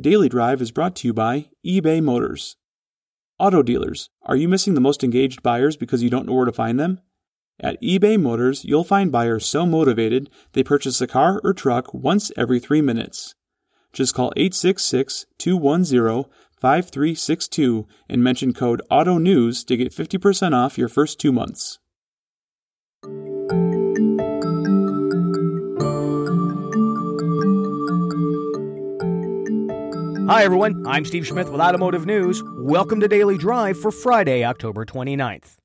Daily Drive is brought to you by eBay Motors. Auto dealers, are you missing the most engaged buyers because you don't know where to find them? At eBay Motors, you'll find buyers so motivated they purchase a car or truck once every three minutes. Just call 866 210 5362 and mention code AUTO NEWS to get 50% off your first two months. Hi, everyone. I'm Steve Smith with Automotive News. Welcome to Daily Drive for Friday, October 29th.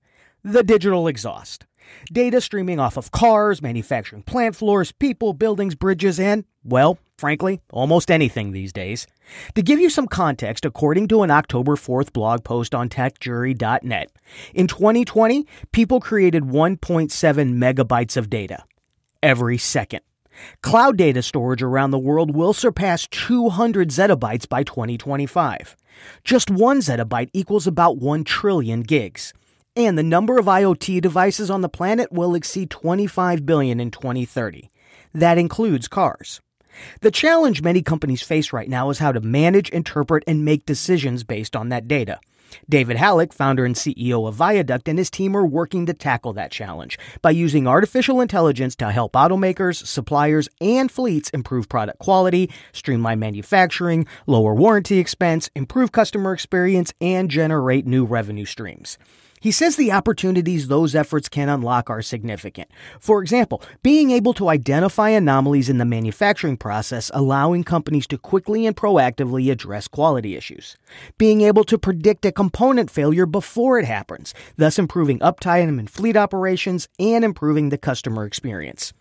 The digital exhaust. Data streaming off of cars, manufacturing plant floors, people, buildings, bridges, and, well, frankly, almost anything these days. To give you some context, according to an October 4th blog post on techjury.net, in 2020, people created 1.7 megabytes of data every second. Cloud data storage around the world will surpass 200 zettabytes by 2025. Just one zettabyte equals about 1 trillion gigs. And the number of IoT devices on the planet will exceed 25 billion in 2030. That includes cars. The challenge many companies face right now is how to manage, interpret, and make decisions based on that data. David Hallac, founder and CEO of Viaduct, and his team are working to tackle that challenge by using artificial intelligence to help automakers, suppliers, and fleets improve product quality, streamline manufacturing, lower warranty expense, improve customer experience, and generate new revenue streams. He says the opportunities those efforts can unlock are significant. For example, being able to identify anomalies in the manufacturing process, allowing companies to quickly and proactively address quality issues. Being able to predict a component failure before it happens, thus improving uptime in fleet operations and improving the customer experience.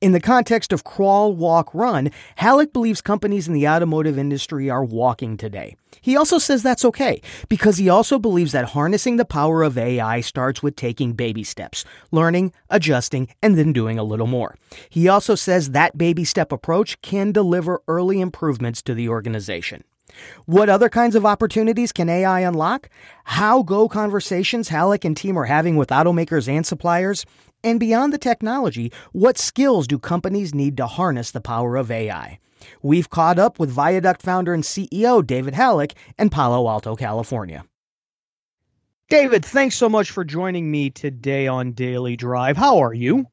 In the context of crawl, walk, run, Hallac believes companies in the automotive industry are walking today. He also says that's okay, because he also believes that harnessing the power of AI starts with taking baby steps, learning, adjusting, and then doing a little more. He also says that baby step approach can deliver early improvements to the organization. What other kinds of opportunities can AI unlock? How go conversations Hallac and team are having with automakers and suppliers? And beyond the technology, what skills do companies need to harness the power of AI? We've caught up with Viaduct founder and CEO David Hallac in Palo Alto, California. David, thanks so much for joining me today on Daily Drive. How are you?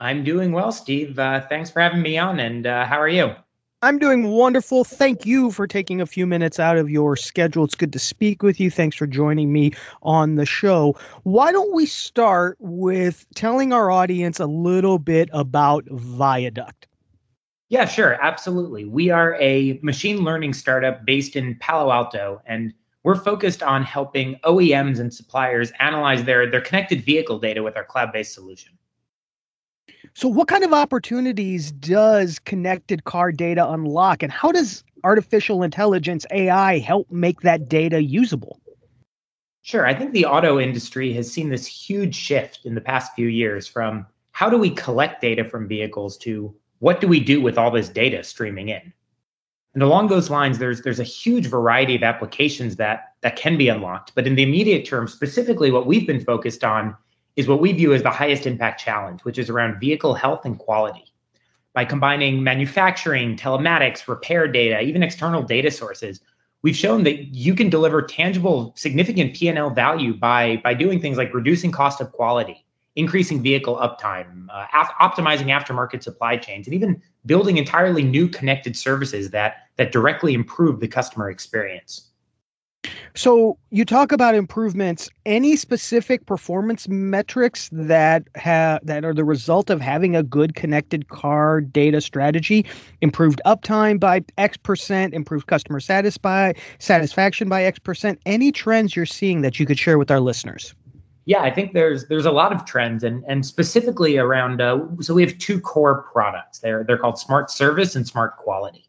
I'm doing well, Steve. Uh, thanks for having me on. And uh, how are you? I'm doing wonderful. Thank you for taking a few minutes out of your schedule. It's good to speak with you. Thanks for joining me on the show. Why don't we start with telling our audience a little bit about Viaduct? Yeah, sure. Absolutely. We are a machine learning startup based in Palo Alto, and we're focused on helping OEMs and suppliers analyze their, their connected vehicle data with our cloud based solution. So, what kind of opportunities does connected car data unlock, and how does artificial intelligence AI help make that data usable? Sure. I think the auto industry has seen this huge shift in the past few years from how do we collect data from vehicles to what do we do with all this data streaming in? And along those lines, there's there's a huge variety of applications that that can be unlocked. But in the immediate term, specifically what we've been focused on is what we view as the highest impact challenge, which is around vehicle health and quality. By combining manufacturing, telematics, repair data, even external data sources, we've shown that you can deliver tangible, significant P&L value by, by doing things like reducing cost of quality, increasing vehicle uptime, uh, af- optimizing aftermarket supply chains, and even building entirely new connected services that, that directly improve the customer experience. So you talk about improvements. Any specific performance metrics that have that are the result of having a good connected car data strategy? Improved uptime by X percent, improved customer satisfy satisfaction by X percent. Any trends you're seeing that you could share with our listeners? Yeah, I think there's there's a lot of trends, and and specifically around. Uh, so we have two core products. They're they're called Smart Service and Smart Quality.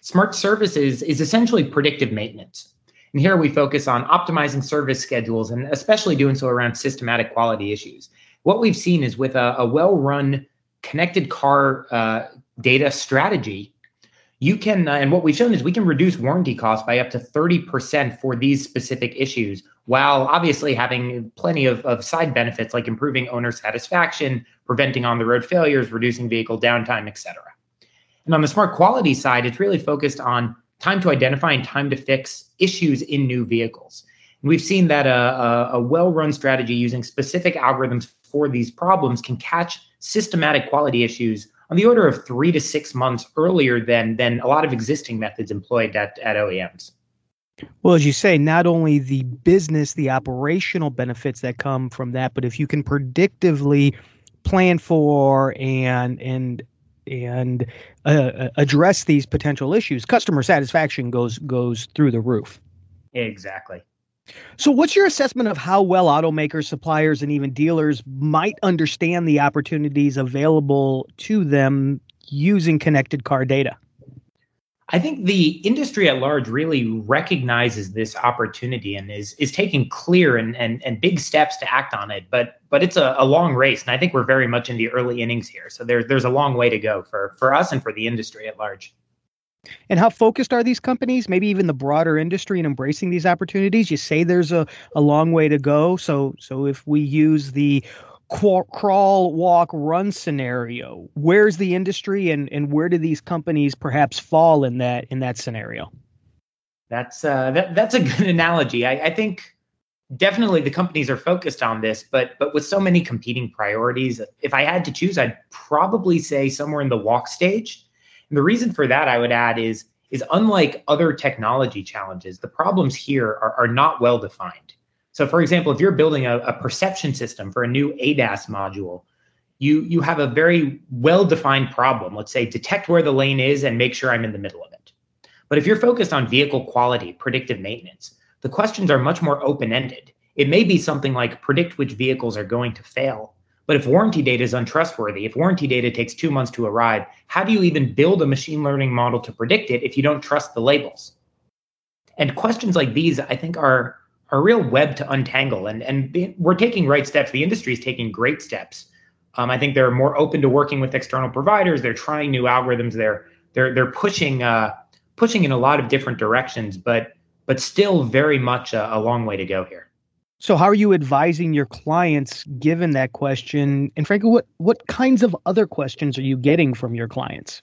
Smart Service is, is essentially predictive maintenance. And here we focus on optimizing service schedules and especially doing so around systematic quality issues. What we've seen is with a, a well run connected car uh, data strategy, you can, uh, and what we've shown is we can reduce warranty costs by up to 30% for these specific issues, while obviously having plenty of, of side benefits like improving owner satisfaction, preventing on the road failures, reducing vehicle downtime, et cetera. And on the smart quality side, it's really focused on time to identify and time to fix issues in new vehicles. And we've seen that a, a, a well-run strategy using specific algorithms for these problems can catch systematic quality issues on the order of three to six months earlier than than a lot of existing methods employed at, at OEMs. Well, as you say, not only the business, the operational benefits that come from that, but if you can predictively plan for and and and uh, address these potential issues, customer satisfaction goes goes through the roof. Exactly. So, what's your assessment of how well automakers, suppliers, and even dealers might understand the opportunities available to them using connected car data? I think the industry at large really recognizes this opportunity and is is taking clear and and, and big steps to act on it. But but it's a, a long race, and I think we're very much in the early innings here. So there's there's a long way to go for for us and for the industry at large. And how focused are these companies, maybe even the broader industry in embracing these opportunities? You say there's a, a long way to go. So so if we use the crawl, walk, run scenario, where's the industry and, and where do these companies perhaps fall in that in that scenario? That's uh, that, that's a good analogy. I, I think definitely the companies are focused on this, but but with so many competing priorities, if I had to choose, I'd probably say somewhere in the walk stage. And the reason for that, I would add, is is unlike other technology challenges, the problems here are, are not well defined. So, for example, if you're building a, a perception system for a new ADAS module, you you have a very well defined problem. Let's say detect where the lane is and make sure I'm in the middle of it. But if you're focused on vehicle quality, predictive maintenance, the questions are much more open ended. It may be something like predict which vehicles are going to fail. But if warranty data is untrustworthy, if warranty data takes two months to arrive, how do you even build a machine learning model to predict it if you don't trust the labels? And questions like these, I think, are a real web to untangle. And and we're taking right steps. The industry is taking great steps. Um, I think they're more open to working with external providers. They're trying new algorithms. They're they're they're pushing uh, pushing in a lot of different directions, but but still very much a, a long way to go here. So, how are you advising your clients given that question? And frankly, what what kinds of other questions are you getting from your clients?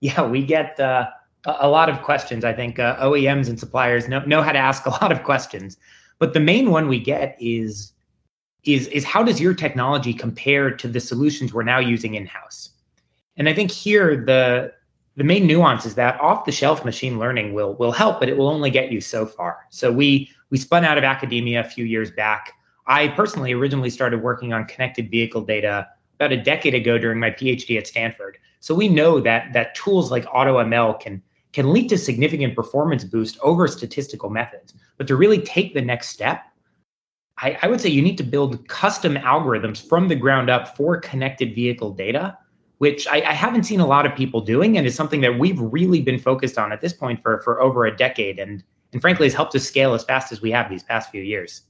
Yeah, we get uh, a lot of questions. I think uh, OEMs and suppliers know, know how to ask a lot of questions. But the main one we get is is is how does your technology compare to the solutions we're now using in house? And I think here the the main nuance is that off the shelf machine learning will will help, but it will only get you so far. So we we spun out of academia a few years back. I personally originally started working on connected vehicle data about a decade ago during my PhD at Stanford. So we know that that tools like AutoML can can lead to significant performance boost over statistical methods. But to really take the next step, I, I, would say you need to build custom algorithms from the ground up for connected vehicle data, which I, I haven't seen a lot of people doing, and is something that we've really been focused on at this point for for over a decade, and and frankly has helped us scale as fast as we have these past few years.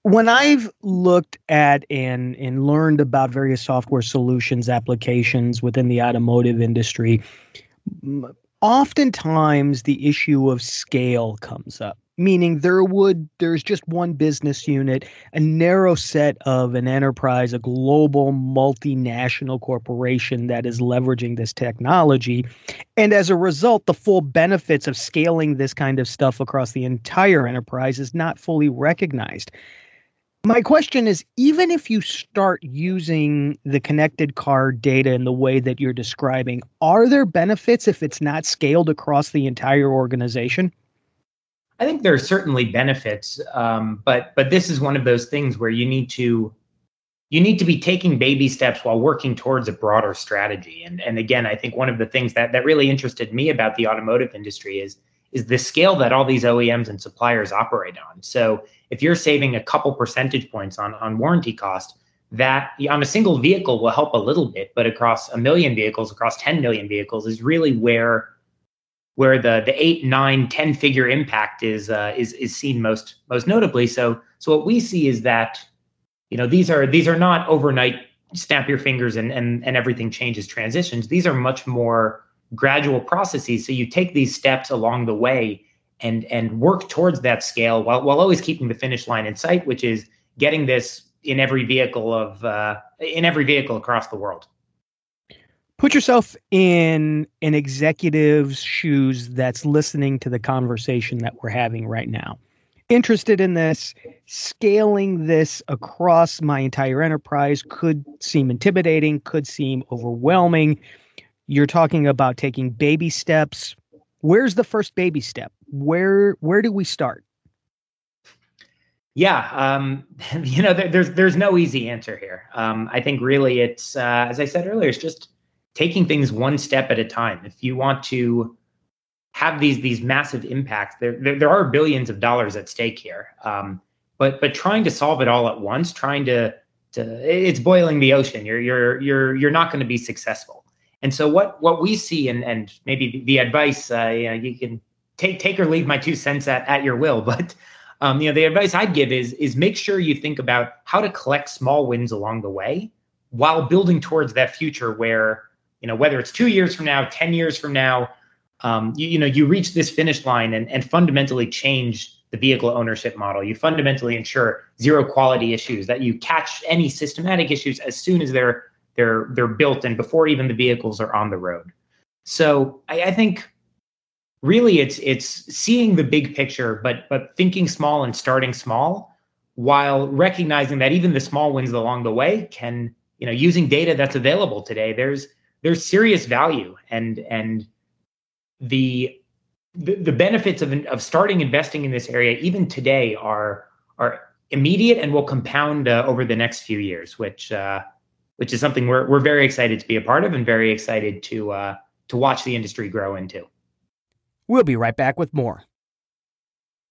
When I've looked at and and learned about various software solutions applications within the automotive industry, oftentimes the issue of scale comes up meaning there would there's just one business unit a narrow set of an enterprise a global multinational corporation that is leveraging this technology. And as a result the full benefits of scaling this kind of stuff across the entire enterprise is not fully recognized my question is even if you start using the connected car data in the way that you're describing, are there benefits if it's not scaled across the entire organization? I think there are certainly benefits, um, but but this is one of those things where you need to you need to be taking baby steps while working towards a broader strategy. And and again, I think one of the things that that really interested me about the automotive industry is is the scale that all these OEMs and suppliers operate on. So if you're saving a couple percentage points on, on warranty cost, that on a single vehicle will help a little bit, but across a million vehicles, across 10 million vehicles is really where where the the eight, nine, 10 figure impact is uh, is is seen most most notably. So so what we see is that you know these are these are not overnight snap your fingers and and and everything changes transitions. These are much more gradual processes. So you take these steps along the way and and work towards that scale while while always keeping the finish line in sight, which is getting this in every vehicle of uh, in every vehicle across the world. Put yourself in an executive's shoes that's listening to the conversation that we're having right now. Interested in this, scaling this across my entire enterprise could seem intimidating, could seem overwhelming. You're talking about taking baby steps. Where's the first baby step? Where where do we start? Yeah, um, you know, there, there's there's no easy answer here. Um, I think really it's uh, as I said earlier, it's just taking things one step at a time. If you want to have these these massive impacts, there there, there are billions of dollars at stake here. Um, but but trying to solve it all at once, trying to to it's boiling the ocean. You're you're you're you're not going to be successful. And so what what we see and and maybe the advice uh, you, know, you can take take or leave my two cents at at your will, but um, you know, the advice I'd give is is make sure you think about how to collect small wins along the way while building towards that future where you know whether it's two years from now, ten years from now, um, you, you know you reach this finish line and, and fundamentally change the vehicle ownership model. You fundamentally ensure zero quality issues that you catch any systematic issues as soon as they're they're they're built and before even the vehicles are on the road. So I, I think really it's it's seeing the big picture but but thinking small and starting small while recognizing that even the small wins along the way can you know using data that's available today there's there's serious value and and the the, the benefits of of starting investing in this area even today are are immediate and will compound uh, over the next few years which uh, which is something we're we're very excited to be a part of and very excited to uh, to watch the industry grow into We'll be right back with more.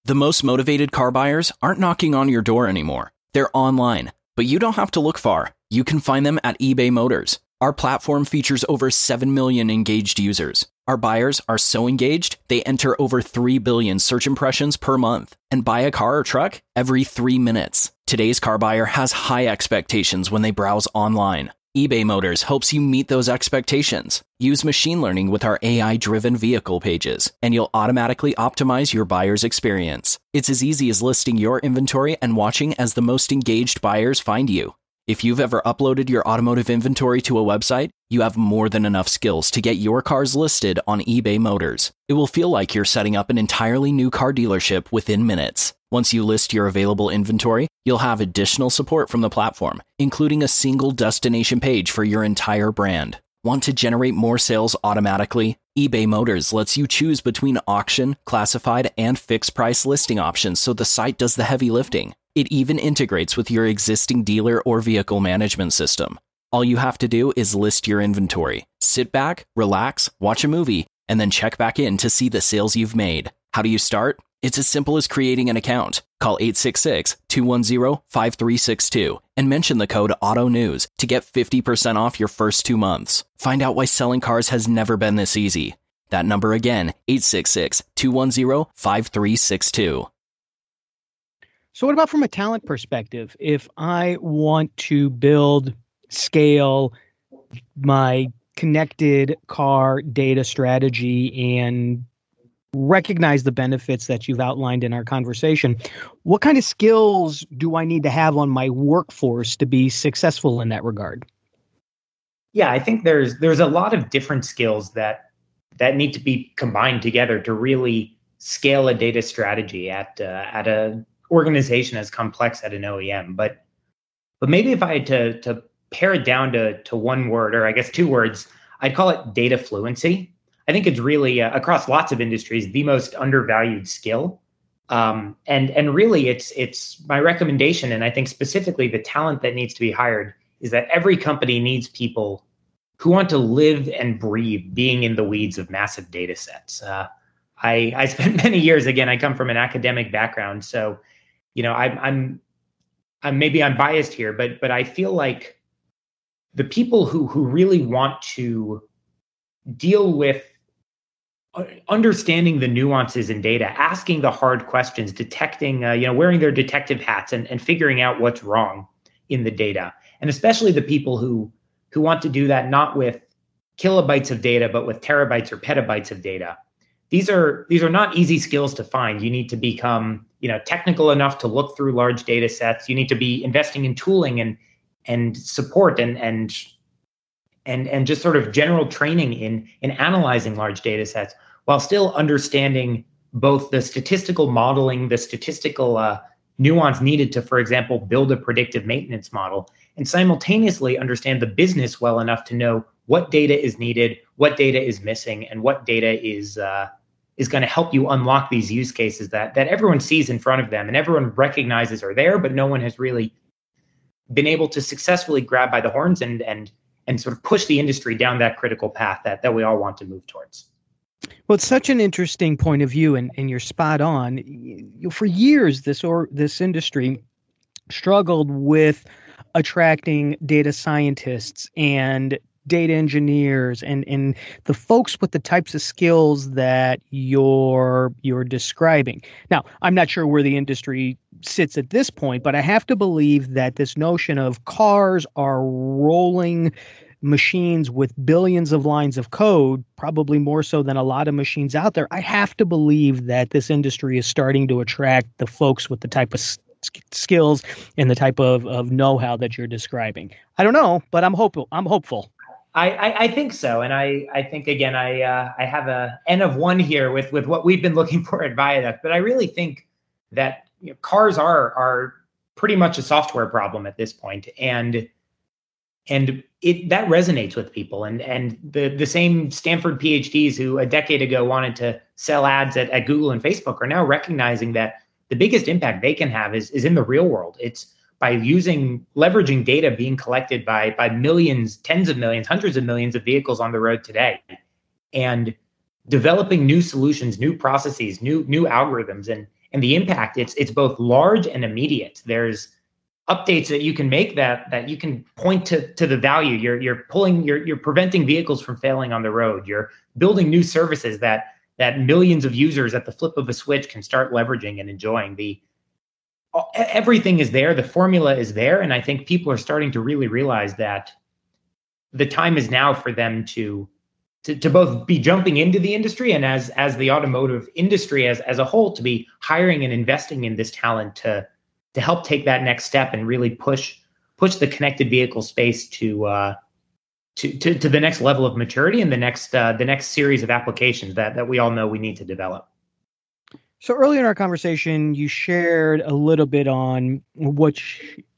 The most motivated car buyers aren't knocking on your door anymore. They're online, but you don't have to look far. You can find them at eBay Motors. Our platform features over 7 million engaged users. Our buyers are so engaged, they enter over 3 billion search impressions per month and buy a car or truck every three minutes. Today's car buyer has high expectations when they browse online eBay Motors helps you meet those expectations. Use machine learning with our AI driven vehicle pages, and you'll automatically optimize your buyer's experience. It's as easy as listing your inventory and watching as the most engaged buyers find you. If you've ever uploaded your automotive inventory to a website, you have more than enough skills to get your cars listed on eBay Motors. It will feel like you're setting up an entirely new car dealership within minutes. Once you list your available inventory, you'll have additional support from the platform, including a single destination page for your entire brand. Want to generate more sales automatically? eBay Motors lets you choose between auction, classified, and fixed price listing options so the site does the heavy lifting. It even integrates with your existing dealer or vehicle management system. All you have to do is list your inventory, sit back, relax, watch a movie, and then check back in to see the sales you've made. How do you start? It's as simple as creating an account. Call 866 210 5362 and mention the code AUTONEWS to get 50% off your first two months. Find out why selling cars has never been this easy. That number again, 866 210 5362. So, what about from a talent perspective? If I want to build, scale my connected car data strategy and recognize the benefits that you've outlined in our conversation. What kind of skills do I need to have on my workforce to be successful in that regard? Yeah, I think there's there's a lot of different skills that that need to be combined together to really scale a data strategy at uh, at a organization as complex at an OEM. But but maybe if I had to to pare it down to to one word or I guess two words, I'd call it data fluency. I think it's really uh, across lots of industries the most undervalued skill. Um, and and really, it's it's my recommendation, and I think specifically the talent that needs to be hired is that every company needs people who want to live and breathe being in the weeds of massive data sets. Uh, I I spent many years again. I come from an academic background, so you know I'm I'm I'm maybe I'm biased here, but but I feel like the people who who really want to deal with understanding the nuances in data, asking the hard questions, detecting, uh, you know, wearing their detective hats and, and figuring out what's wrong in the data. And especially the people who who want to do that not with kilobytes of data, but with terabytes or petabytes of data. These are these are not easy skills to find. You need to become, you know, technical enough to look through large data sets. You need to be investing in tooling and and support and and and and just sort of general training in in analyzing large data sets while still understanding both the statistical modeling, the statistical uh, nuance needed to, for example, build a predictive maintenance model, and simultaneously understand the business well enough to know what data is needed, what data is missing, and what data is uh, is going to help you unlock these use cases that that everyone sees in front of them and everyone recognizes are there, but no one has really been able to successfully grab by the horns and and and sort of push the industry down that critical path that that we all want to move towards. Well, it's such an interesting point of view, and, and you're spot on. For years, this or this industry struggled with attracting data scientists and data engineers and and the folks with the types of skills that you're you're describing. Now, I'm not sure where the industry sits at this point, but I have to believe that this notion of cars are rolling machines with billions of lines of code, probably more so than a lot of machines out there, I have to believe that this industry is starting to attract the folks with the type of skills and the type of, of know-how that you're describing. I don't know, but I'm hopeful. I'm hopeful. I, I, I think so, and I, I think again I uh, I have a n of one here with with what we've been looking for at Viaduct, but I really think that you know, cars are are pretty much a software problem at this point, and and it that resonates with people. And and the the same stanford phds who a decade ago wanted to sell ads at, at google and facebook are now recognizing that the biggest impact they can have is, is in the real world. It's by using leveraging data being collected by by millions tens of millions hundreds of millions of vehicles on the road today. And developing new solutions new processes new new algorithms. And and the impact it's it's both large and immediate. There's updates that you can make that that you can point to to the value. You're you're pulling you're you're preventing vehicles from failing on the road. You're building new services that that millions of users at the flip of a switch can start leveraging and enjoying. The everything is there the formula is there and i think people are starting to really realize that the time is now for them to to, to both be jumping into the industry and as as the automotive industry as as a whole to be hiring and investing in this talent to to help take that next step and really push push the connected vehicle space to uh, to, to, to the next level of maturity and the next uh, the next series of applications that that we all know we need to develop. So earlier in our conversation, you shared a little bit on what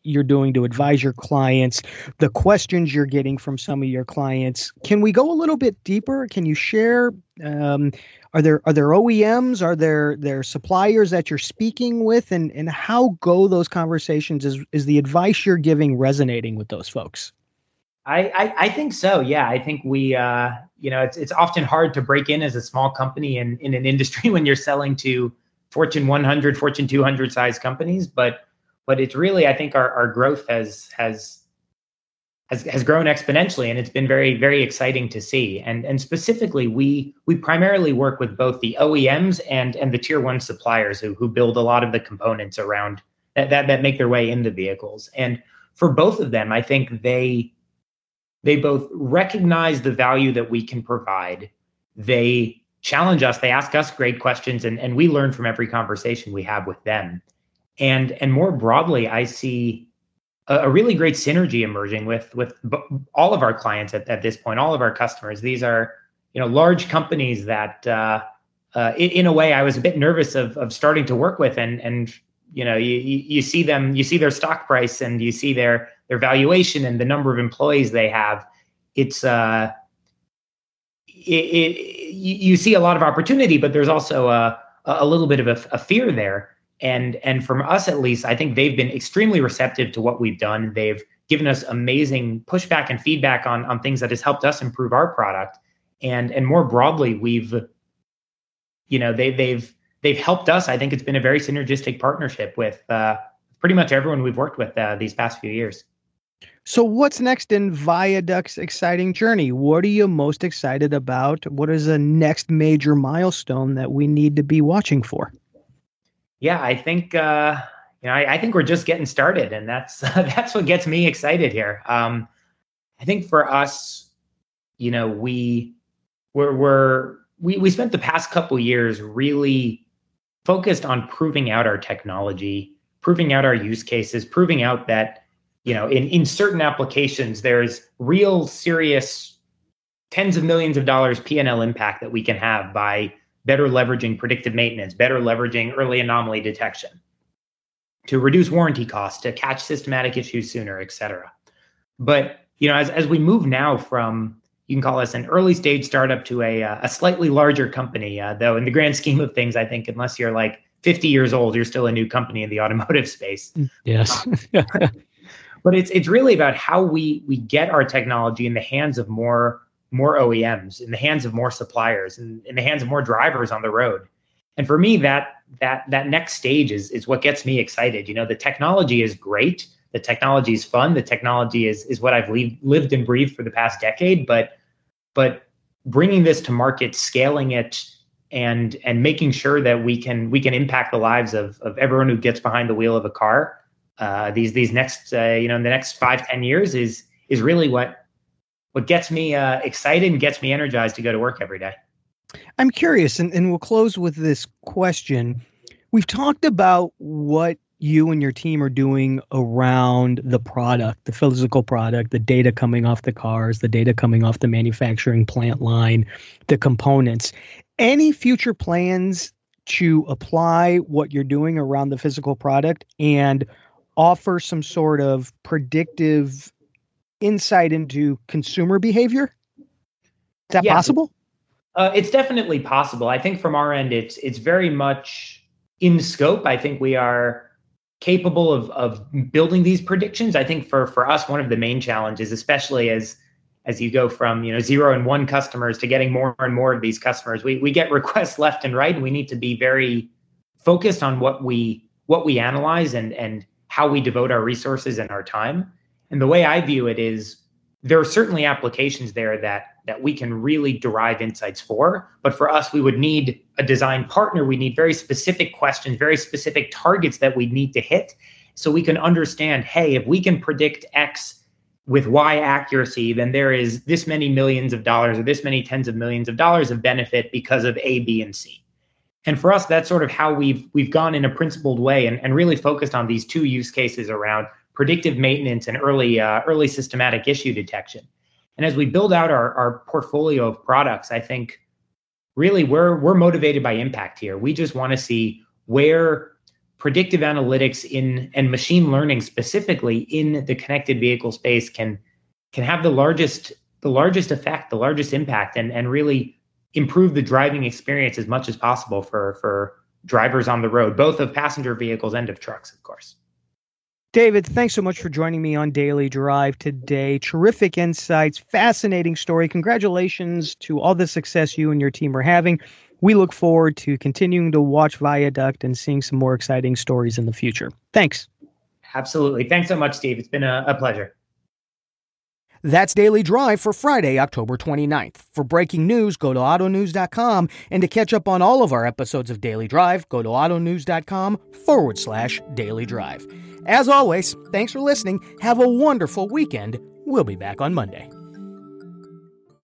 you're doing to advise your clients, the questions you're getting from some of your clients. Can we go a little bit deeper? Can you share? Um, are there are there OEMs? Are there there suppliers that you're speaking with, and and how go those conversations? Is is the advice you're giving resonating with those folks? I, I, I think so. Yeah, I think we, uh, you know, it's it's often hard to break in as a small company in in an industry when you're selling to Fortune 100, Fortune 200 size companies. But but it's really I think our, our growth has has has has grown exponentially and it's been very very exciting to see and and specifically we we primarily work with both the OEMs and and the tier 1 suppliers who who build a lot of the components around that that, that make their way in the vehicles and for both of them I think they they both recognize the value that we can provide. They challenge us. They ask us great questions and and we learn from every conversation we have with them. And and more broadly i see a, a really great synergy emerging with with all of our clients at, at this point all of our customers. These are you know large companies that uh, uh, in, in, a way i was a bit nervous of of starting to work with and and you know you, you see them you see their stock price and you see their their valuation and the number of employees they have. It's uh it, it you see a lot of opportunity but there's also a a little bit of a, a fear there. And and from us at least i think they've been extremely receptive to what we've done. They've given us amazing pushback and feedback on on things that has helped us improve our product. And and more broadly we've you know they they've they've helped us. I think it's been a very synergistic partnership with uh, pretty much everyone we've worked with uh, these past few years. So what's next in viaduct's exciting journey? What are you most excited about? What is the next major milestone that we need to be watching for? Yeah, I think uh, you know I, I, think we're just getting started, and that's that's what gets me excited here. Um, I think for us, you know, we we're, we're we we spent the past couple years really focused on proving out our technology, proving out our use cases, proving out that you know, in, in certain applications, there's real serious tens of millions of dollars P&L impact that we can have by better leveraging predictive maintenance, better leveraging early anomaly detection to reduce warranty costs, to catch systematic issues sooner, et cetera. But, you know, as, as we move now from, you can call us an early stage startup to a, uh, a slightly larger company, uh, though in the grand scheme of things, I think unless you're like 50 years old, you're still a new company in the automotive space. Yes. but it's it's really about how we we get our technology in the hands of more more OEMs, in the hands of more suppliers, and in, in the hands of more drivers on the road. And for me, that that that next stage is is what gets me excited. You know, the technology is great, the technology is fun, the technology is is what I've lived lived and breathed for the past decade. But but bringing this to market, scaling it, and and making sure that we can we can impact the lives of of everyone who gets behind the wheel of a car uh, these these next uh, you know in the next five ten years is is really what what gets me uh, excited and gets me energized to go to work every day. I'm curious, and, and we'll close with this question. We've talked about what you and your team are doing around the product, the physical product, the data coming off the cars, the data coming off the manufacturing plant line, the components. Any future plans to apply what you're doing around the physical product and offer some sort of predictive insight into consumer behavior? Is that yeah, possible? Uh, it's definitely possible. I think from our end, it's it's very much in scope. I think we are capable of of building these predictions. I think for for us, one of the main challenges, especially as as you go from you know zero and one customers to getting more and more of these customers, we we get requests left and right, and we need to be very focused on what we what we analyze and and how we devote our resources and our time. And the way I view it is there are certainly applications there that that we can really derive insights for, but for us we would need a design partner, we need very specific questions, very specific targets that we need to hit so we can understand, hey, if we can predict X with Y accuracy, then there is this many millions of dollars or this many tens of millions of dollars of benefit because of A, B, and C. And for us, that's sort of how we've we've gone in a principled way and, and really focused on these two use cases around predictive maintenance and early uh, early systematic issue detection. And as we build out our, our portfolio of products, I think really we're we're motivated by impact here. We just want to see where predictive analytics in and machine learning specifically in the connected vehicle space can can have the largest the largest effect, the largest impact, and and really improve the driving experience as much as possible for for drivers on the road, both of passenger vehicles and of trucks, of course. David, thanks so much for joining me on Daily Drive today. Terrific insights, fascinating story. Congratulations to all the success you and your team are having. We look forward to continuing to watch Viaduct and seeing some more exciting stories in the future. Thanks. Absolutely. Thanks so much, Steve. It's been a, a pleasure. That's Daily Drive for Friday, October 29th. For breaking news, go to autonews.com. And to catch up on all of our episodes of Daily Drive, go to autonews.com forward slash daily drive. As always, thanks for listening. Have a wonderful weekend. We'll be back on Monday.